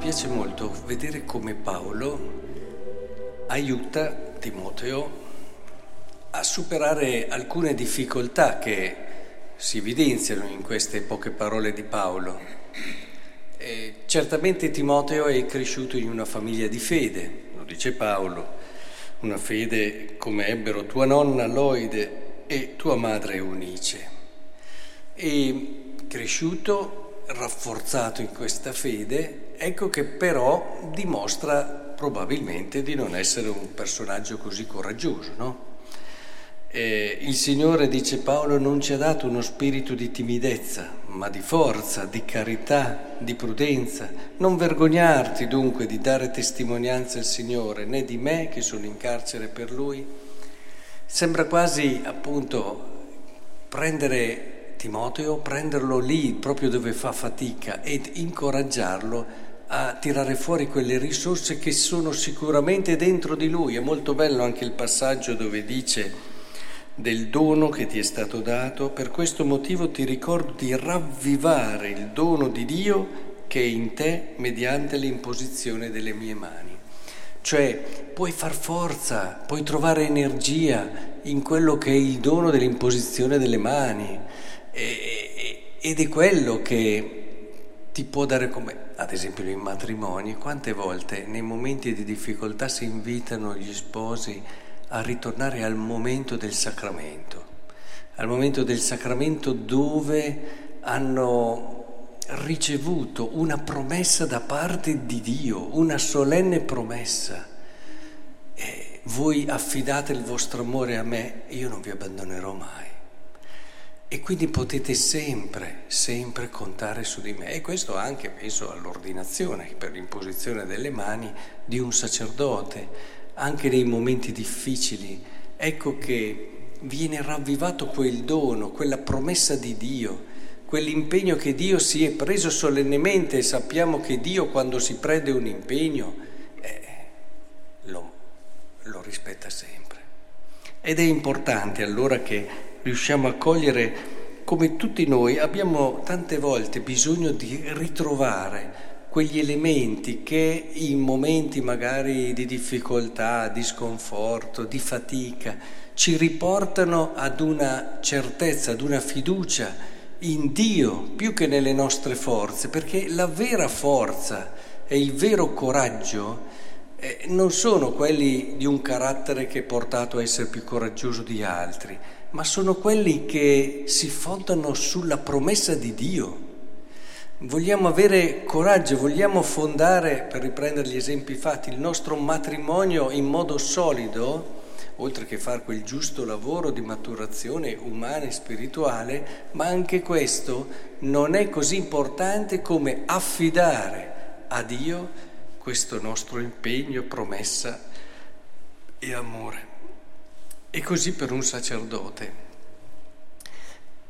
piace molto vedere come Paolo aiuta Timoteo a superare alcune difficoltà che si evidenziano in queste poche parole di Paolo. E certamente Timoteo è cresciuto in una famiglia di fede, lo dice Paolo, una fede come ebbero tua nonna Loide e tua madre Eunice. E cresciuto, rafforzato in questa fede, ecco che però dimostra probabilmente di non essere un personaggio così coraggioso, no? Eh, il Signore, dice Paolo, non ci ha dato uno spirito di timidezza, ma di forza, di carità, di prudenza. Non vergognarti dunque di dare testimonianza al Signore, né di me che sono in carcere per Lui. Sembra quasi appunto prendere Timoteo, prenderlo lì proprio dove fa fatica ed incoraggiarlo a tirare fuori quelle risorse che sono sicuramente dentro di lui. È molto bello anche il passaggio dove dice del dono che ti è stato dato, per questo motivo ti ricordo di ravvivare il dono di Dio che è in te mediante l'imposizione delle mie mani. Cioè puoi far forza, puoi trovare energia in quello che è il dono dell'imposizione delle mani ed è quello che ti può dare come, ad esempio nei matrimoni, quante volte nei momenti di difficoltà si invitano gli sposi a ritornare al momento del sacramento, al momento del sacramento dove hanno ricevuto una promessa da parte di Dio, una solenne promessa. E voi affidate il vostro amore a me e io non vi abbandonerò mai. E quindi potete sempre, sempre contare su di me. E questo anche, penso, all'ordinazione per l'imposizione delle mani di un sacerdote anche nei momenti difficili, ecco che viene ravvivato quel dono, quella promessa di Dio, quell'impegno che Dio si è preso solennemente e sappiamo che Dio quando si prende un impegno eh, lo, lo rispetta sempre. Ed è importante allora che riusciamo a cogliere come tutti noi abbiamo tante volte bisogno di ritrovare quegli elementi che in momenti magari di difficoltà, di sconforto, di fatica, ci riportano ad una certezza, ad una fiducia in Dio più che nelle nostre forze, perché la vera forza e il vero coraggio eh, non sono quelli di un carattere che è portato a essere più coraggioso di altri, ma sono quelli che si fondano sulla promessa di Dio. Vogliamo avere coraggio, vogliamo fondare, per riprendere gli esempi fatti, il nostro matrimonio in modo solido, oltre che fare quel giusto lavoro di maturazione umana e spirituale, ma anche questo non è così importante come affidare a Dio questo nostro impegno, promessa e amore. E così per un sacerdote.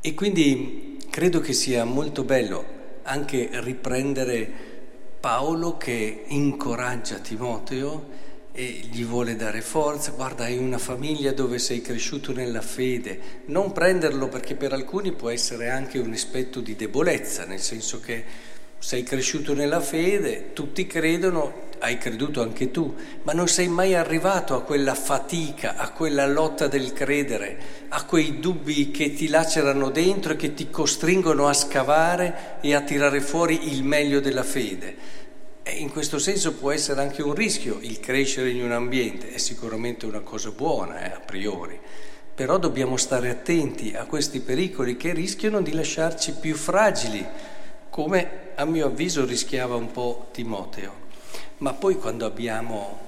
E quindi credo che sia molto bello anche riprendere Paolo che incoraggia Timoteo e gli vuole dare forza, guarda hai una famiglia dove sei cresciuto nella fede, non prenderlo perché per alcuni può essere anche un aspetto di debolezza, nel senso che sei cresciuto nella fede, tutti credono, hai creduto anche tu, ma non sei mai arrivato a quella fatica, a quella lotta del credere, a quei dubbi che ti lacerano dentro e che ti costringono a scavare e a tirare fuori il meglio della fede. E in questo senso può essere anche un rischio il crescere in un ambiente, è sicuramente una cosa buona eh, a priori, però dobbiamo stare attenti a questi pericoli che rischiano di lasciarci più fragili come a mio avviso rischiava un po' Timoteo. Ma poi quando abbiamo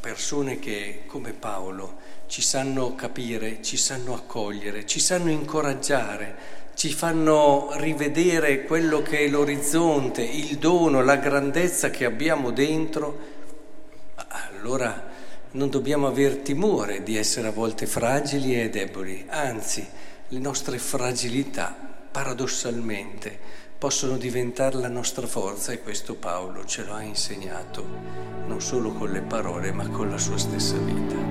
persone che, come Paolo, ci sanno capire, ci sanno accogliere, ci sanno incoraggiare, ci fanno rivedere quello che è l'orizzonte, il dono, la grandezza che abbiamo dentro, allora non dobbiamo aver timore di essere a volte fragili e deboli, anzi le nostre fragilità paradossalmente possono diventare la nostra forza e questo Paolo ce lo ha insegnato non solo con le parole ma con la sua stessa vita.